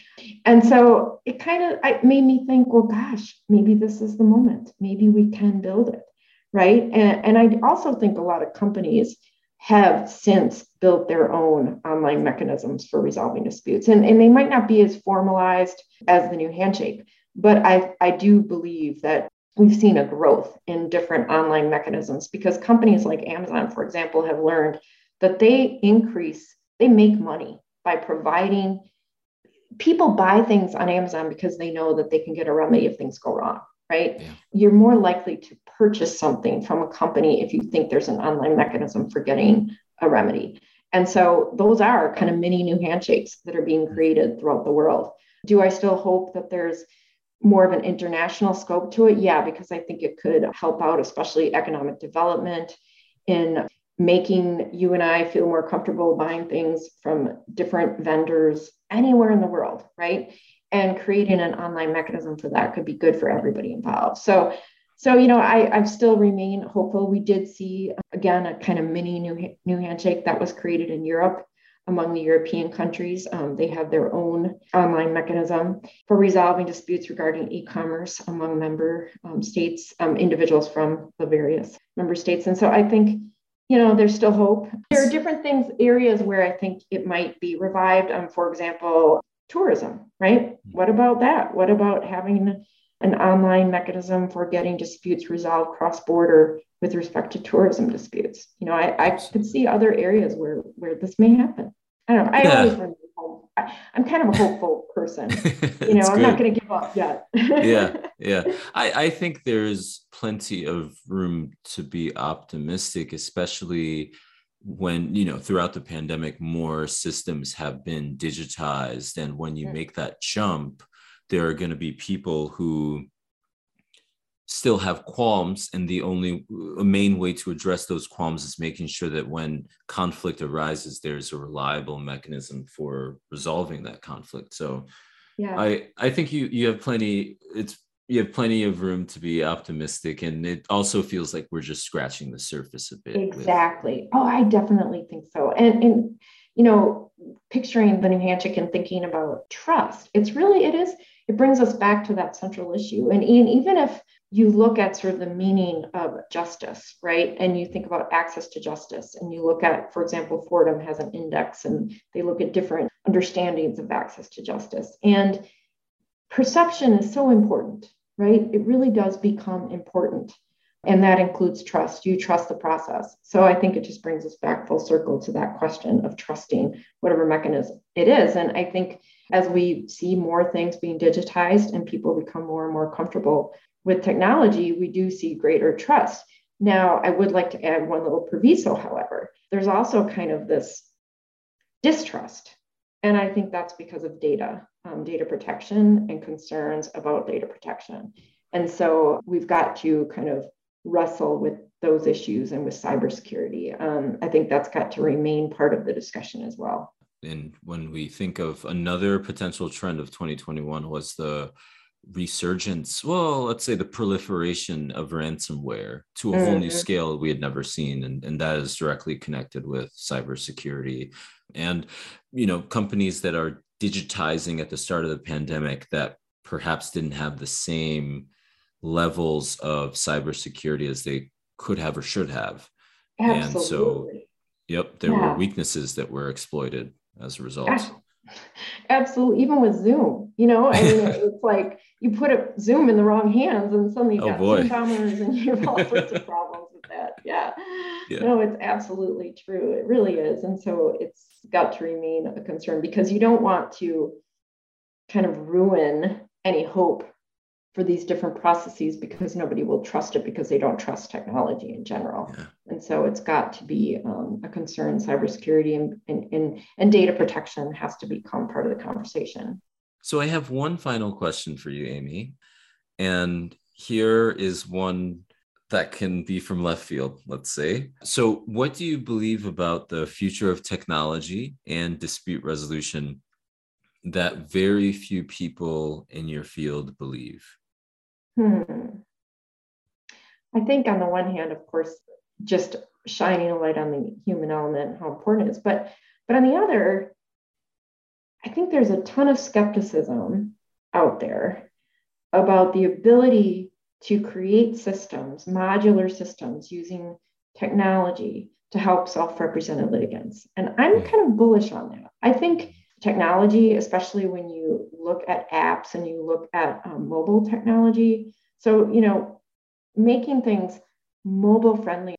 And so it kind of made me think, well, gosh, maybe this is the moment. Maybe we can build it right? And, and I also think a lot of companies have since built their own online mechanisms for resolving disputes. And, and they might not be as formalized as the new handshake, but I, I do believe that we've seen a growth in different online mechanisms because companies like Amazon, for example, have learned that they increase, they make money by providing people buy things on Amazon because they know that they can get a remedy if things go wrong, right? Yeah. You're more likely to purchase something from a company if you think there's an online mechanism for getting a remedy. And so those are kind of mini new handshakes that are being mm-hmm. created throughout the world. Do I still hope that there's more of an international scope to it? Yeah, because I think it could help out, especially economic development in making you and I feel more comfortable buying things from different vendors anywhere in the world, right? And creating an online mechanism for that could be good for everybody involved. So, so you know, I I still remain hopeful. We did see again a kind of mini new new handshake that was created in Europe among the European countries. Um, they have their own online mechanism for resolving disputes regarding e commerce among member um, states, um, individuals from the various member states. And so I think you know, there's still hope. There are different things, areas where I think it might be revived. Um, for example, tourism, right? Mm. What about that? What about having an online mechanism for getting disputes resolved cross border with respect to tourism disputes? You know, I, I could see other areas where where this may happen. I don't know. I yeah. always hope. I, am kind of a hopeful person. You know, I'm good. not going to give up yet. yeah, yeah. I, I think there's plenty of room to be optimistic, especially when you know throughout the pandemic more systems have been digitized. And when you mm. make that jump there are going to be people who still have qualms. And the only a main way to address those qualms is making sure that when conflict arises there's a reliable mechanism for resolving that conflict. So yeah. I i think you you have plenty it's you have plenty of room to be optimistic and it also feels like we're just scratching the surface a bit exactly with... oh i definitely think so and and you know picturing the new handshake and thinking about trust it's really it is it brings us back to that central issue and, and even if you look at sort of the meaning of justice, right? And you think about access to justice. And you look at, for example, Fordham has an index and they look at different understandings of access to justice. And perception is so important, right? It really does become important. And that includes trust. You trust the process. So I think it just brings us back full circle to that question of trusting whatever mechanism it is. And I think as we see more things being digitized and people become more and more comfortable with technology, we do see greater trust. Now, I would like to add one little proviso, however. There's also kind of this distrust. And I think that's because of data, um, data protection and concerns about data protection. And so we've got to kind of wrestle with those issues and with cybersecurity. Um, I think that's got to remain part of the discussion as well. And when we think of another potential trend of 2021 was the resurgence, well, let's say the proliferation of ransomware to a mm-hmm. whole new mm-hmm. scale we had never seen. And, and that is directly connected with cybersecurity. And, you know, companies that are digitizing at the start of the pandemic that perhaps didn't have the same levels of cybersecurity as they could have or should have. Absolutely. And so, yep, there yeah. were weaknesses that were exploited as a result. Absolutely. Even with Zoom, you know, I mean, it's like you put a Zoom in the wrong hands and suddenly you've oh, got boy. Zoom bombers and you have all sorts of problems that. Yeah. yeah. No, it's absolutely true. It really is. And so it's got to remain a concern because you don't want to kind of ruin any hope for these different processes because nobody will trust it because they don't trust technology in general. Yeah. And so it's got to be um, a concern. Cybersecurity and, and, and, and data protection has to become part of the conversation. So I have one final question for you, Amy. And here is one that can be from left field, let's say. So, what do you believe about the future of technology and dispute resolution that very few people in your field believe? Hmm. I think on the one hand, of course, just shining a light on the human element, how important it is. But but on the other, I think there's a ton of skepticism out there about the ability to create systems, modular systems using technology to help self represented litigants. And I'm hmm. kind of bullish on that. I think technology, especially when you look at apps and you look at um, mobile technology, so, you know, making things mobile friendly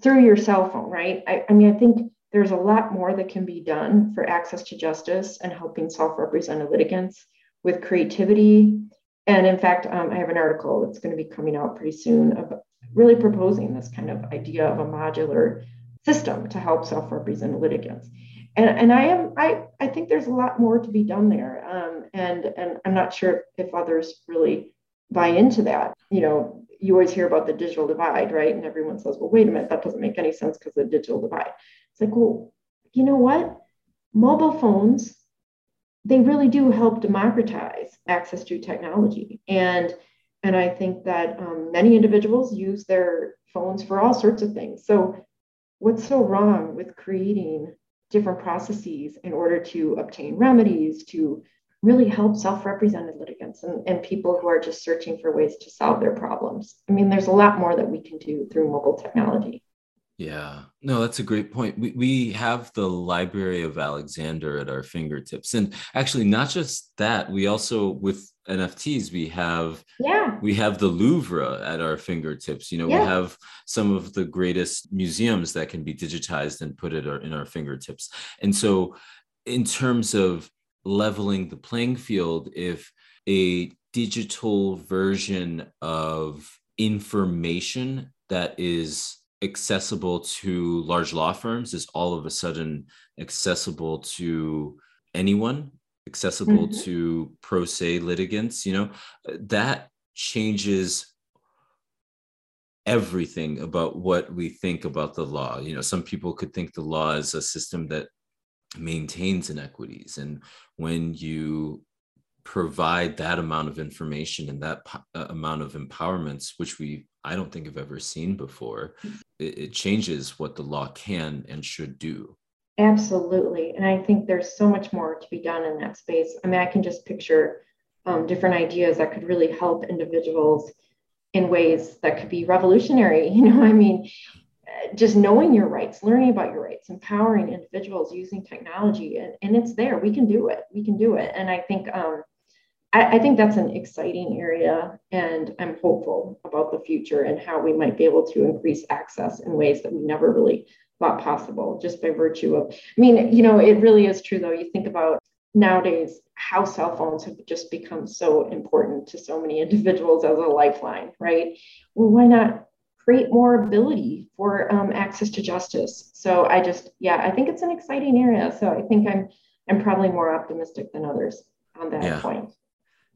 through your cell phone, right? I, I mean, I think there's a lot more that can be done for access to justice and helping self represented litigants with creativity. And in fact, um, I have an article that's going to be coming out pretty soon of really proposing this kind of idea of a modular system to help self represented litigants. And, and I am I, I think there's a lot more to be done there. Um, and and I'm not sure if others really buy into that. You know, you always hear about the digital divide, right? And everyone says, well, wait a minute, that doesn't make any sense because of the digital divide. It's like, well, you know what? Mobile phones, they really do help democratize access to technology. And and I think that um, many individuals use their phones for all sorts of things. So, what's so wrong with creating different processes in order to obtain remedies, to really help self represented litigants and, and people who are just searching for ways to solve their problems. I mean, there's a lot more that we can do through mobile technology. Yeah, no, that's a great point. We, we have the Library of Alexander at our fingertips. And actually, not just that, we also, with NFTs, we have yeah. we have the Louvre at our fingertips. You know, yeah. we have some of the greatest museums that can be digitized and put it in our fingertips. And so, in terms of leveling the playing field if a digital version of information that is accessible to large law firms is all of a sudden accessible to anyone accessible mm-hmm. to pro se litigants you know that changes everything about what we think about the law you know some people could think the law is a system that maintains inequities and when you provide that amount of information and that po- uh, amount of empowerments which we i don't think I've ever seen before it, it changes what the law can and should do absolutely and i think there's so much more to be done in that space i mean i can just picture um, different ideas that could really help individuals in ways that could be revolutionary you know i mean just knowing your rights, learning about your rights, empowering individuals using technology, and, and it's there. We can do it. We can do it. And I think um, I, I, think that's an exciting area, and I'm hopeful about the future and how we might be able to increase access in ways that we never really thought possible, just by virtue of. I mean, you know, it really is true though. You think about nowadays how cell phones have just become so important to so many individuals as a lifeline, right? Well, why not create more ability for um, access to justice. So I just, yeah, I think it's an exciting area. So I think I'm, I'm probably more optimistic than others on that yeah. point.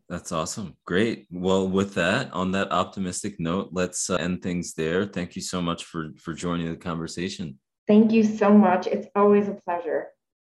That's awesome. Great. Well, with that, on that optimistic note, let's uh, end things there. Thank you so much for for joining the conversation. Thank you so much. It's always a pleasure.